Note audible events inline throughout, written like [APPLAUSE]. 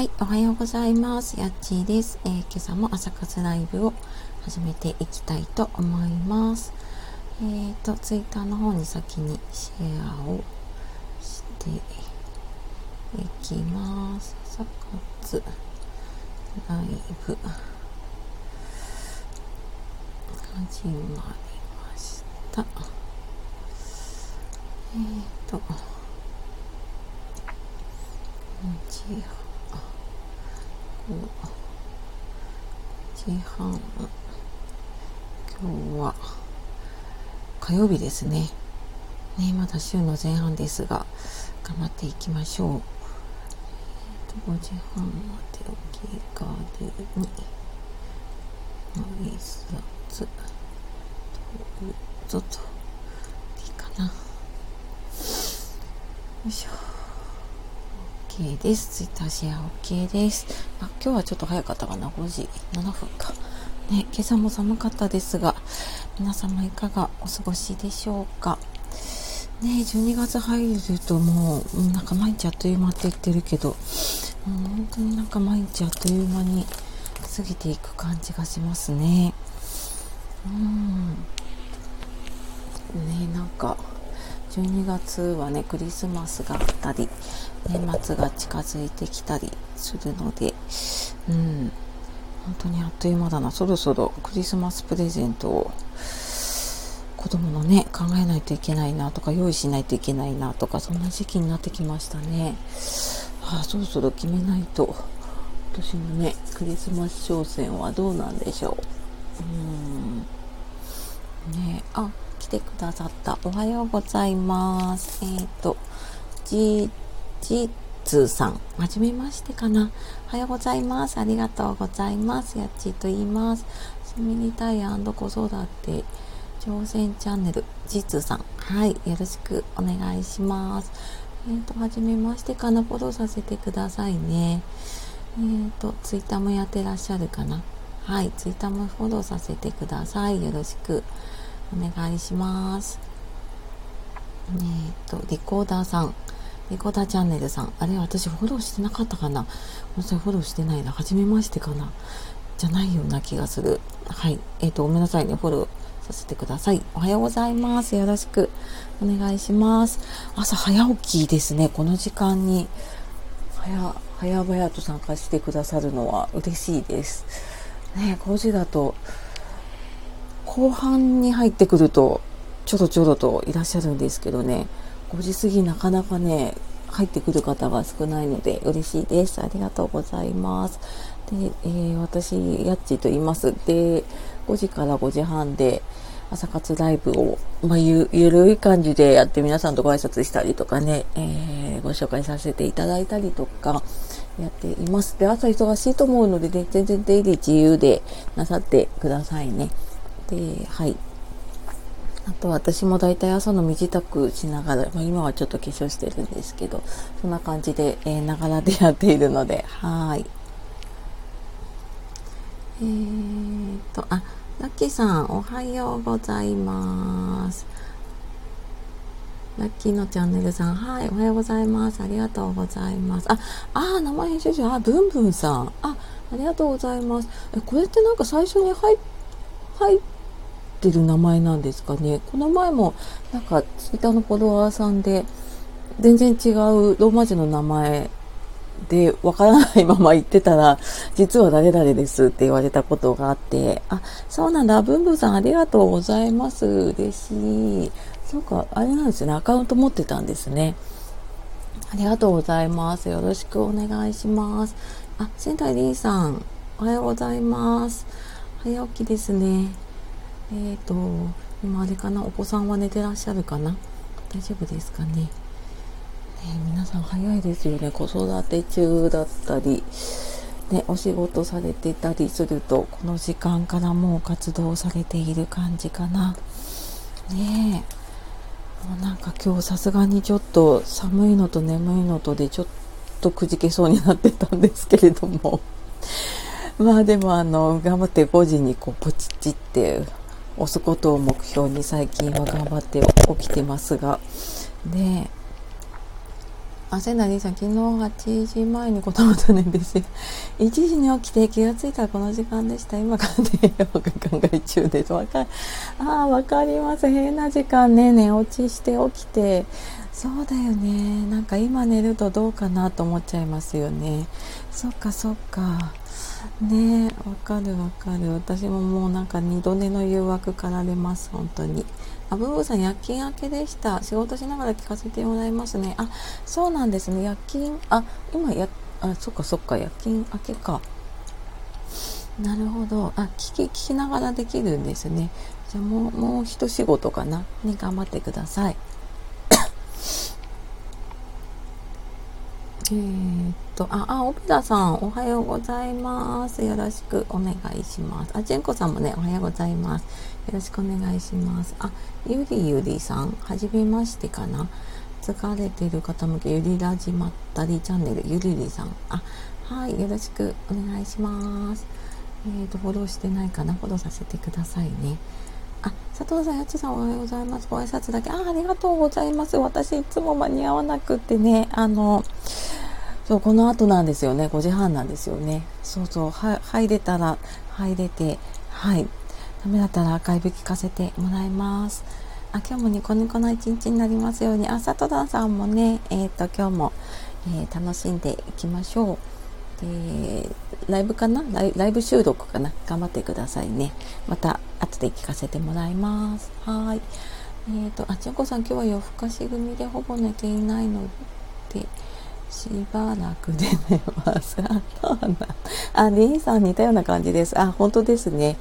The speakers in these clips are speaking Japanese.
はい、おはようございます。やっちーです、えー、今朝も朝活ライブを始めていきたいと思います。えーと、ツイッターの方に先にシェアをしていきます。朝活ライブ始まりました。えーと、時時半今日は火曜日ですね。ねまだ週の前半ですが頑張っていきましょう、えー、と5時半まで起きがでに挨拶とぞといいかなよいしょ OK です。ツイッターシェア OK です。あ、今日はちょっと早かったかな。5時7分か。ね、今朝も寒かったですが、皆様いかがお過ごしでしょうか。ね、12月入るともう、なんか毎日あっという間って言ってるけど、もう本当になんか毎日あっという間に過ぎていく感じがしますね。うん。ね、なんか、12月はね、クリスマスがあったり、年末が近づいてきたりするので、うん、本当にあっという間だな。そろそろクリスマスプレゼントを子供のね、考えないといけないなとか、用意しないといけないなとか、そんな時期になってきましたね。あ、そろそろ決めないと、今年のね、クリスマス商戦はどうなんでしょう。うん。ねあ、来てくださった。おはようございます。えっ、ー、と、じちつさん、はじめましてかな。おはようございます。ありがとうございます。やっちーと言います。スミリタイヤ子育て挑戦チャンネル、じつさん。はい、よろしくお願いします。えっ、ー、と、はじめましてかな。フォローさせてくださいね。えっ、ー、と、ツイッターもやってらっしゃるかな。はい、ツイッターもフォローさせてください。よろしくお願いします。えっ、と、リコーダーさん。リコーダーチャンネルさん。あれ、私フォローしてなかったかな？もしフォローしてないな。はじめましてかな？じゃないような気がする。はい。えっ、と、ごめんなさいね。フォローさせてください。おはようございます。よろしくお願いします。朝早起きですね。この時間に、早、早々と参加してくださるのは嬉しいです。ね、5時だと、後半に入ってくると、ちょろちょろといらっしゃるんですけどね。5時過ぎなかなかね、入ってくる方が少ないので嬉しいです。ありがとうございます。で、えー、私、やっちと言います。で、5時から5時半で朝活ライブを、まあ、ゆ、ゆるい感じでやって皆さんとご挨拶したりとかね、えー、ご紹介させていただいたりとか、やっています。で、朝忙しいと思うので、ね、全然出入り自由でなさってくださいね。で、はい。あと私も大体朝の身支度しながら、まあ、今はちょっと化粧してるんですけど、そんな感じで、えー、ながらでやっているので、はい。えーと、あ、ラッキーさん、おはようございます。ラッキーのチャンネルさん、はい、おはようございます。ありがとうございます。あ、あ、生編集長、あ、ブンブンさん。あ、ありがとうございます。え、これってなんか最初に入、入っってる名前なんですかね。この前もなんかツイッターのフォロワーさんで全然違うローマ字の名前でわからないまま言ってたら、[LAUGHS] 実は誰々ですって言われたことがあって、あ、そうなんだ、ブンブンさんありがとうございます。嬉しい。そうか、あれなんですね、アカウント持ってたんですね。ありがとうございます。よろしくお願いします。あ、仙台りんさん、おはようございます。早起きですね。えっ、ー、と、今あれかな、お子さんは寝てらっしゃるかな？大丈夫ですかね？ね皆さん早いですよね。子育て中だったり、ね、お仕事されてたりすると、この時間からもう活動されている感じかな。ねえ。もうなんか今日さすがにちょっと寒いのと眠いのとでちょっとくじけそうになってたんですけれども。まあでもあの、頑張って5時にこうポチッチって押すことを目標に最近は頑張って起きてますが、で、あ、せなりさん、昨日8時前に子供と寝ですよ。[LAUGHS] 1時に起きて気がついたらこの時間でした。今から寝ようか考え中です。わかる。ああ、わかります。変な時間ね、寝落ちして起きて。そうだよね。なんか今寝るとどうかなと思っちゃいますよね。そっかそっか。ねわかるわかる。私ももうなんか二度寝の誘惑から出ます。本当に。あ、ブーブーさん、夜勤明けでした。仕事しながら聞かせてもらいますね。あ、そうなんですね。夜勤、あ、今や、あ、そっかそっか、夜勤明けか。なるほど。あ、聞き、聞きながらできるんですね。じゃあもう、もう一仕事かな。ね、頑張ってください。えー、っと、あ、あ、オペラさん、おはようございます。よろしくお願いします。あ、ジェンコさんもね、おはようございます。よろしくお願いします。あ、ゆりゆりさん、はじめましてかな。疲れてる方向け、ゆりラジまったりチャンネル、ゆりりさん。あ、はい、よろしくお願いします。えっ、と、フォローしてないかな？フォローさせてくださいね。あ、佐藤さん、やちさんおはようございます。ご挨拶だけ。あ、ありがとうございます。私、いつも間に合わなくってね、あの、そう、この後なんですよね。5時半なんですよね。そうそう、は入れたら、入れて、はい。ダメだったらアーカイブ聞かせてもらいます。あ、今日もニコニコの一日になりますように。あ、佐藤さんもね、えっ、ー、と、今日も、えー、楽しんでいきましょう。で、ライブかな？ライブ収録かな？頑張ってくださいね。また、後で聞かせてもらいます。はい。えっ、ー、と、あ、ちこさん今日は夜更かし組でほぼ寝ていないので、しばらくで寝ます。あ、そうなんあ、リンさん似たような感じです。あ、本当ですね。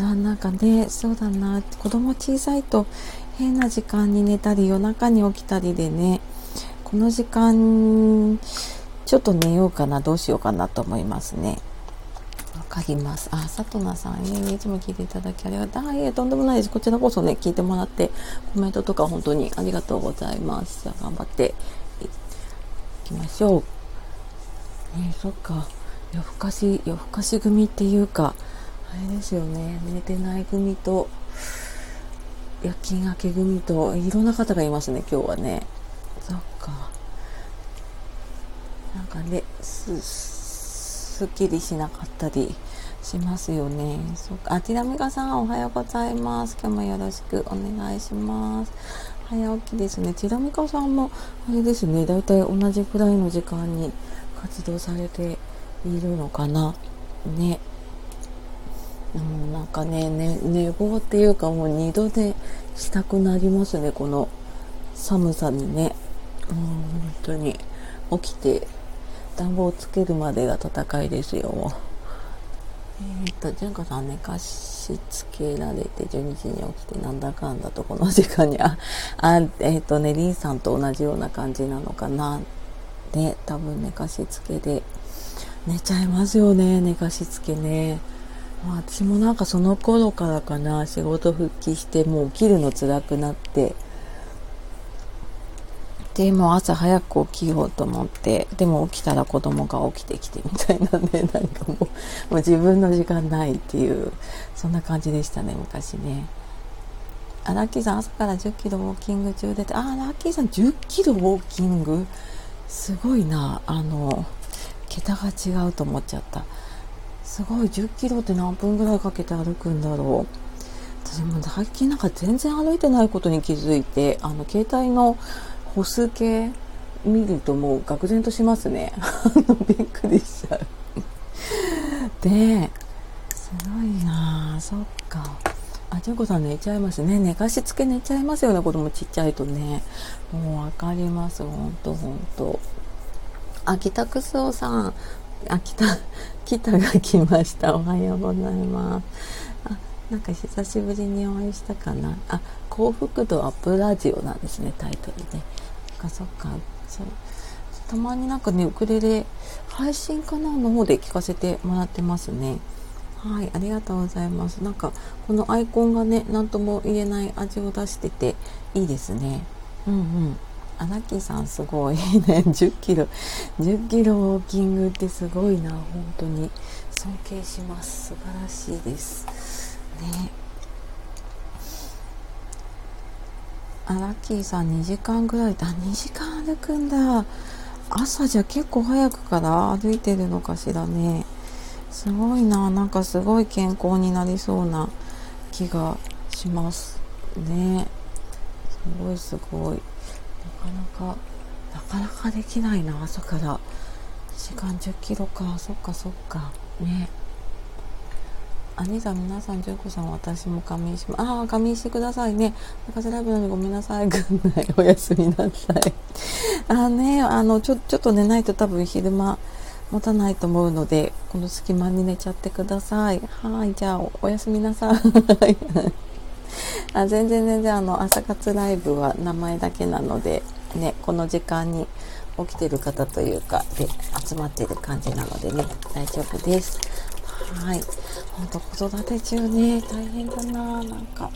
あなんかね、そうだな。子供小さいと変な時間に寝たり夜中に起きたりでね、この時間、ちょっと寝ようかな、どうしようかなと思いますね。わかります。あ、さとなさん、えいつも聞いていただきありがとう。あ、いえ、とんでもないです。こちらこそね、聞いてもらって、コメントとか本当にありがとうございます。じゃあ頑張っていきましょう。ねそっか。夜更かし、夜更かし組っていうか、あれですよね。寝てない組と、夜勤明け組と、いろんな方がいますね、今日はね。そっか。なんかね、す、すっきりしなかったりしますよね。そっか。あ、ティラミカさん、おはようございます。今日もよろしくお願いします。早起きですね。ちらみかさんも、あれですね、だいたい同じくらいの時間に活動されているのかな。ね。うん、なんかね、ね、寝坊っていうかもう二度寝したくなりますね、この寒さにね。うん、本当に。起きて暖房をつけるまでが戦いですよ。えっ、と、純子さん寝かしつけられて12時に起きてなんだかんだとこの時間に、あ、[LAUGHS] あえっ、とね、リンさんと同じような感じなのかな。で、多分寝かしつけで、寝ちゃいますよね、寝かしつけね。私もなんかその頃からかな、仕事復帰してもう起きるの辛くなって、でも朝早く起きようと思ってでも起きたら子供が起きてきてみたいなんで [LAUGHS] なんかもうもう自分の時間ないっていうそんな感じでしたね昔ね。あラッキーさん朝から1 0キロウォーキング中でてあラッキーさん1 0キロウォーキング？すごいな。あの桁が違うと思っちゃった。すごい1 0キロって何分ぐらいかけて歩くんだろう。私も最近なんか全然歩いてないことに気づいてあの携帯の歩数計見るともう愕然としますね。[LAUGHS] びっくりしちゃう。で、すごいなそっか。あ、ちょこさん寝ちゃいますね。寝かしつけ寝ちゃいますよね、子供ちっちゃいとね。もうわかります、ほんとほんと。あ、北くすおさん。あ、北、[LAUGHS] 北が来ました。おはようございます。あ、なんか久しぶりにお会いしたかな。あ、幸福度アップラジオなんですね、タイトルね。かそっか。そう。たまになんかねウクレレ配信かなの方で聞かせてもらってますね。はいありがとうございます。なんかこのアイコンがね何とも言えない味を出してていいですね。うんうん。アナキさんすごいね。[LAUGHS] 10キロ10キロウォーキングってすごいな本当に。尊敬します。素晴らしいです。ね。あラッキーさん2時間ぐらい。だ2時間歩くんだ。朝じゃ結構早くから歩いてるのかしらね。すごいな。なんかすごい健康になりそうな気がしますね。すごいすごい。なかなかなかなかできないな朝から。時間10キロか。そっかそっか。ね。兄さん皆さん純子さん私も仮眠しまああ仮眠してくださいね。中瀬ライブなのにごめんなさい。ぐんない。おやすみなさい。[LAUGHS] あねあのちょちょっと寝ないと多分昼間持たないと思うのでこの隙間に寝ちゃってください。はいじゃあおやすみなさい。[LAUGHS] あ全然全然あの朝活ライブは名前だけなのでねこの時間に起きてる方というかで集まってる感じなのでね大丈夫です。はい。ほんと子育て中ね大変だななんか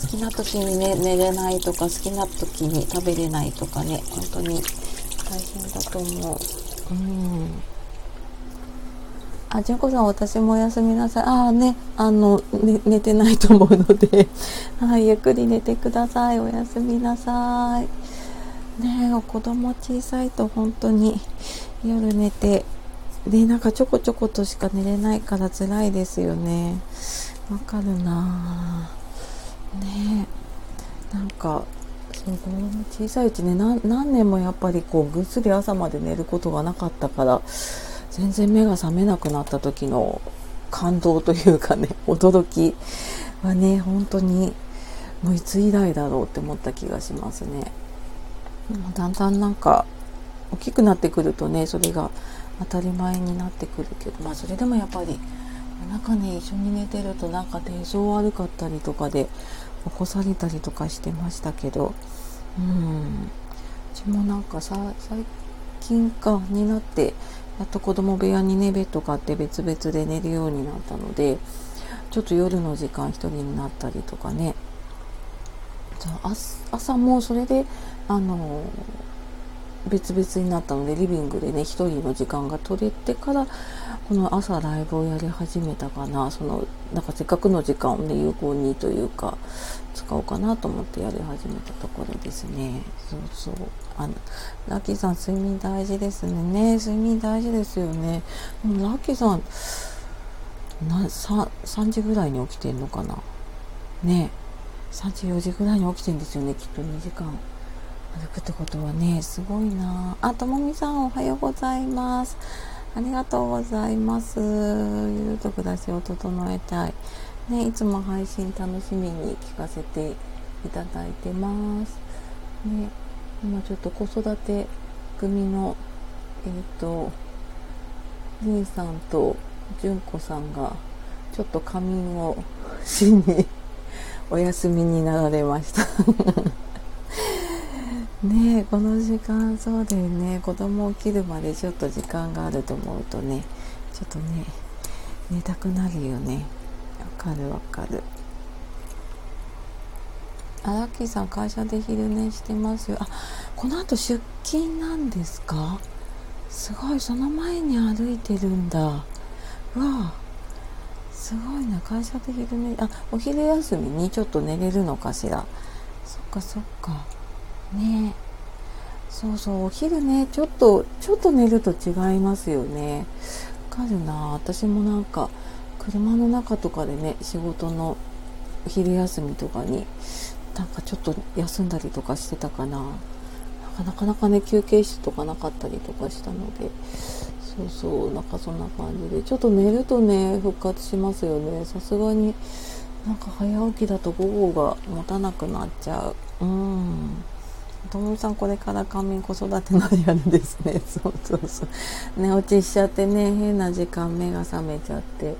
好きな時にね寝れないとか好きな時に食べれないとかね本当に大変だと思ううんあ、純子さん、私もおやすみなさい。ああね、あの、ね、寝てないと思うので、[LAUGHS] はい、ゆっくり寝てください。おやすみなさい。ねえ、子供小さいと本当に夜寝て、で、なんかちょこちょことしか寝れないから辛いですよね。わかるなね、なんか、そう子供小さいうちね何年もやっぱりこうぐっすり朝まで寝ることがなかったから全然目が覚めなくなった時の感動というかね [LAUGHS] 驚きはね本当にもういつ以来だろうって思った気がしますね。だんだんなんか大きくなってくるとねそれが当たり前になってくるけどまあそれでもやっぱり夜中に一緒に寝てるとなんか手相悪かったりとかで起こされたりとかしてましたけどうん。うちもなんかさ最近かになってやっと子供部屋にねベッド買って別々で寝るようになったのでちょっと夜の時間1人になったりとかね。朝もそれであの別々になったのでリビングでね1人の時間が取れてからこの朝ライブをやり始めたかな。そのなんかせっかくの時間をね有効にというか使おうかなと思ってやり始めたところですね。そうそう。あのラッキーさん睡眠大事ですね。ね睡眠大事ですよね。でもラッキーさんな 3, 3時ぐらいに起きてんのかな。ね3時4時ぐらいに起きてんですよねきっと2時間。歩くってことはねすごいな。あともみさんおはようございます。ありがとうございます。ゆると暮らしを整えたい。ねいつも配信楽しみに聞かせていただいてます。ね今ちょっと子育て組のえっ、ー、とりんさんとじゅんこさんがちょっと仮眠をしにお休みになられました。ねこの時間そうだよね。子供起きるまでちょっと時間があると思うとねちょっとね寝たくなるよね。わかるわかる。あラッキーさん会社で昼寝してますよ。あこの後出勤なんですか？すごいその前に歩いてるんだ。うわすごいな会社で昼寝あお昼休みにちょっと寝れるのかしら。そっかそっか。ね。そうそうお昼ねちょっとちょっと寝ると違いますよね。わかるな。私もなんか車の中とかでね仕事のお昼休みとかになんかちょっと休んだりとかしてたかな。なかなかね休憩室とかなかったりとかしたので。そうそうなんかそんな感じで。ちょっと寝るとね復活しますよね。さすがになんか早起きだと午後が持たなくなっちゃう。うん。ともみさんこれから仮眠子育てのやるんですね。[LAUGHS] そうそうそう。寝落ちしちゃってね変な時間目が覚めちゃって。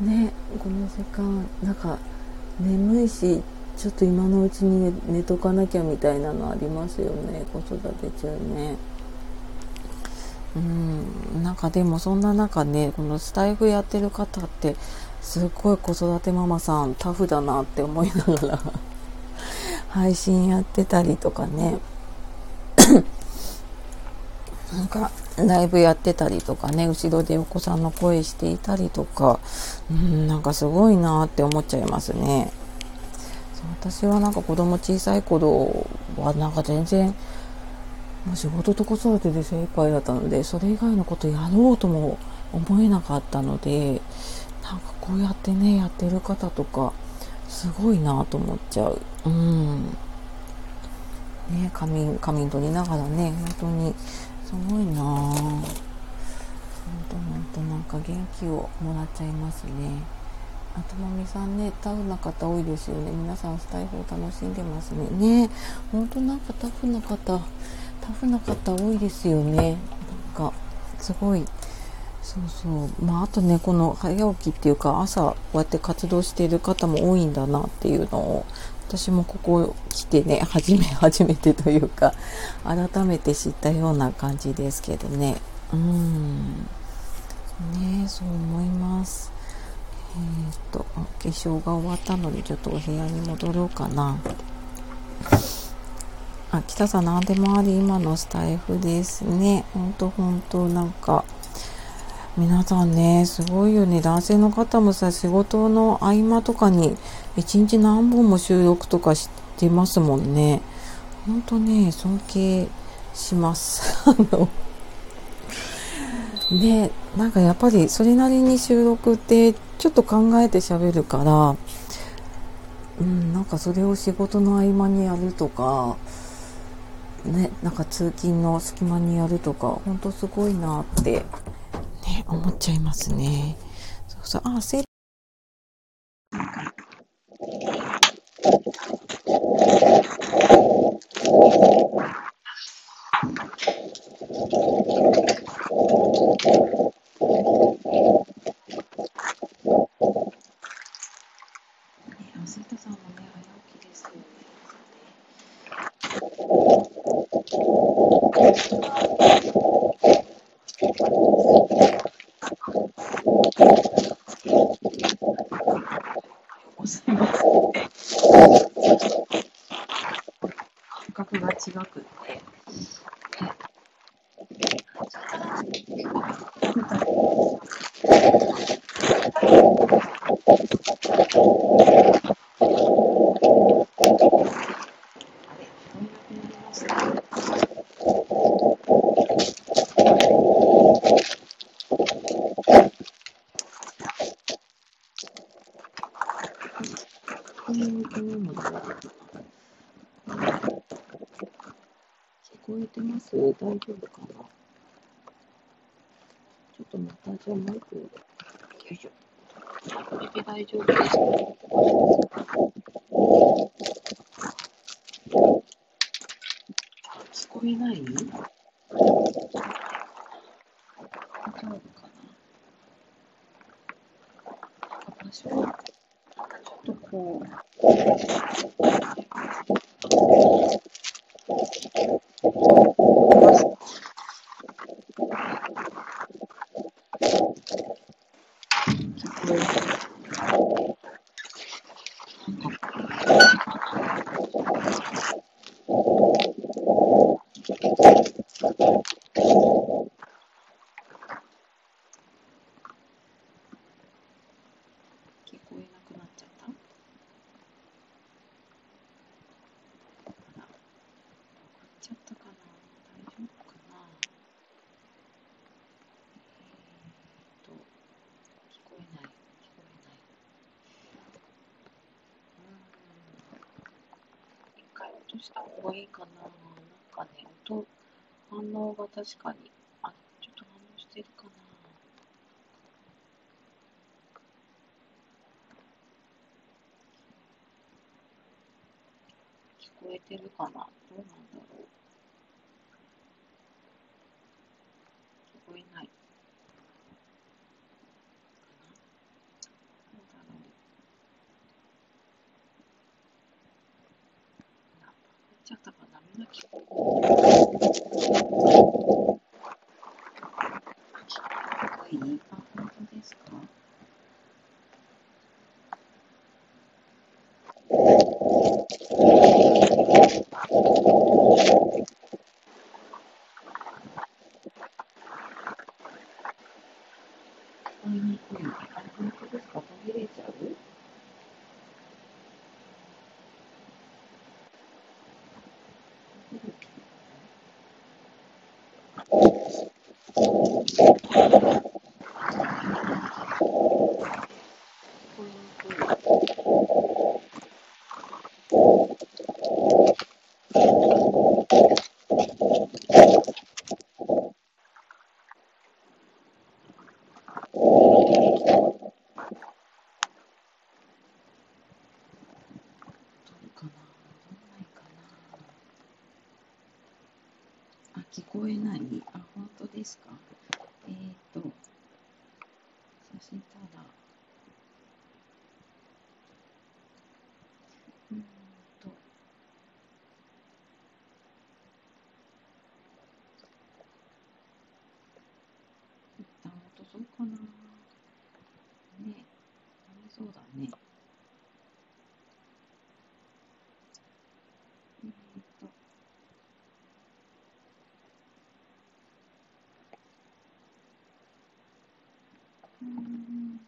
ねこの時間なんか眠いしちょっと今のうちに寝とかなきゃみたいなのありますよね子育て中ね。うんなんかでもそんな中ねこのスタイフやってる方ってすっごい子育てママさんタフだなって思いながら。配信やってたりとかね。[COUGHS] なんかライブやってたりとかね後ろでお子さんの声していたりとか。うんなんかすごいなって思っちゃいますね。私はなんか子供小さい頃はなんか全然もう仕事と子育てで精一杯だったのでそれ以外のことやろうとも思えなかったのでなんかこうやってねやってる方とかすごいなと思っちゃう。うん。ね仮眠仮眠取りながらね本当に。すごいな。本当本当なんか元気をもらっちゃいますね。あともみさんねタフな方多いですよね。皆さんスタイフを楽しんでますね。ね本当なんかタフな方タフな方多いですよね。なんかすごいそうそう。まああとねこの早起きっていうか朝こうやって活動している方も多いんだなっていうのを私もここ来てね初め初めてというか改めて知ったような感じですけどね。うん。ねそう思います。えー、っと化粧が終わったのでちょっとお部屋に戻ろうかな。あ北さん何でもあり今のスタイフですね。ほんとほんとなんか皆さんね、すごいよね。男性の方もさ、仕事の合間とかに一日何本も収録とかしてますもんね。ほんとね、尊敬します。[LAUGHS] あの、で、なんかやっぱりそれなりに収録ってちょっと考えて喋るから、うん、なんかそれを仕事の合間にやるとか、ね、なんか通勤の隙間にやるとか、ほんとすごいなってね、思っちゃいますね。そうそう、あ、せ大丈夫かなちょっとまたじゃあマイク、よいしょ。これで大丈夫ですか聞こえない大丈夫かな私は、した方がいいかな。なんかね、音、反応が確かに、あっ。そうだね。えっ、ー、と、うん。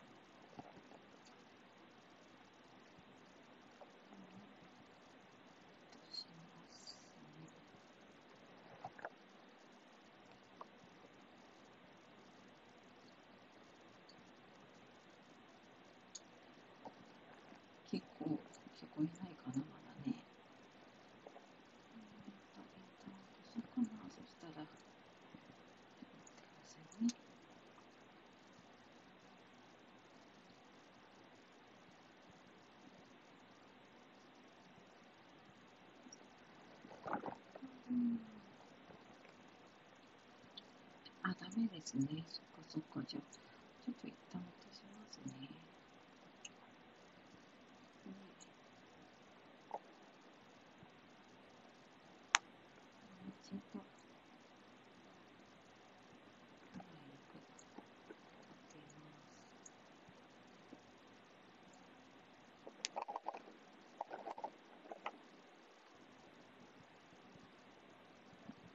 しますね。結構聞こえないかな、まだね。えーと、えーと、そうかな、そしたら、待ってくださいね。うんあ、ダメですね。そっかそっか。じゃあ、ちょっと一旦落としますね。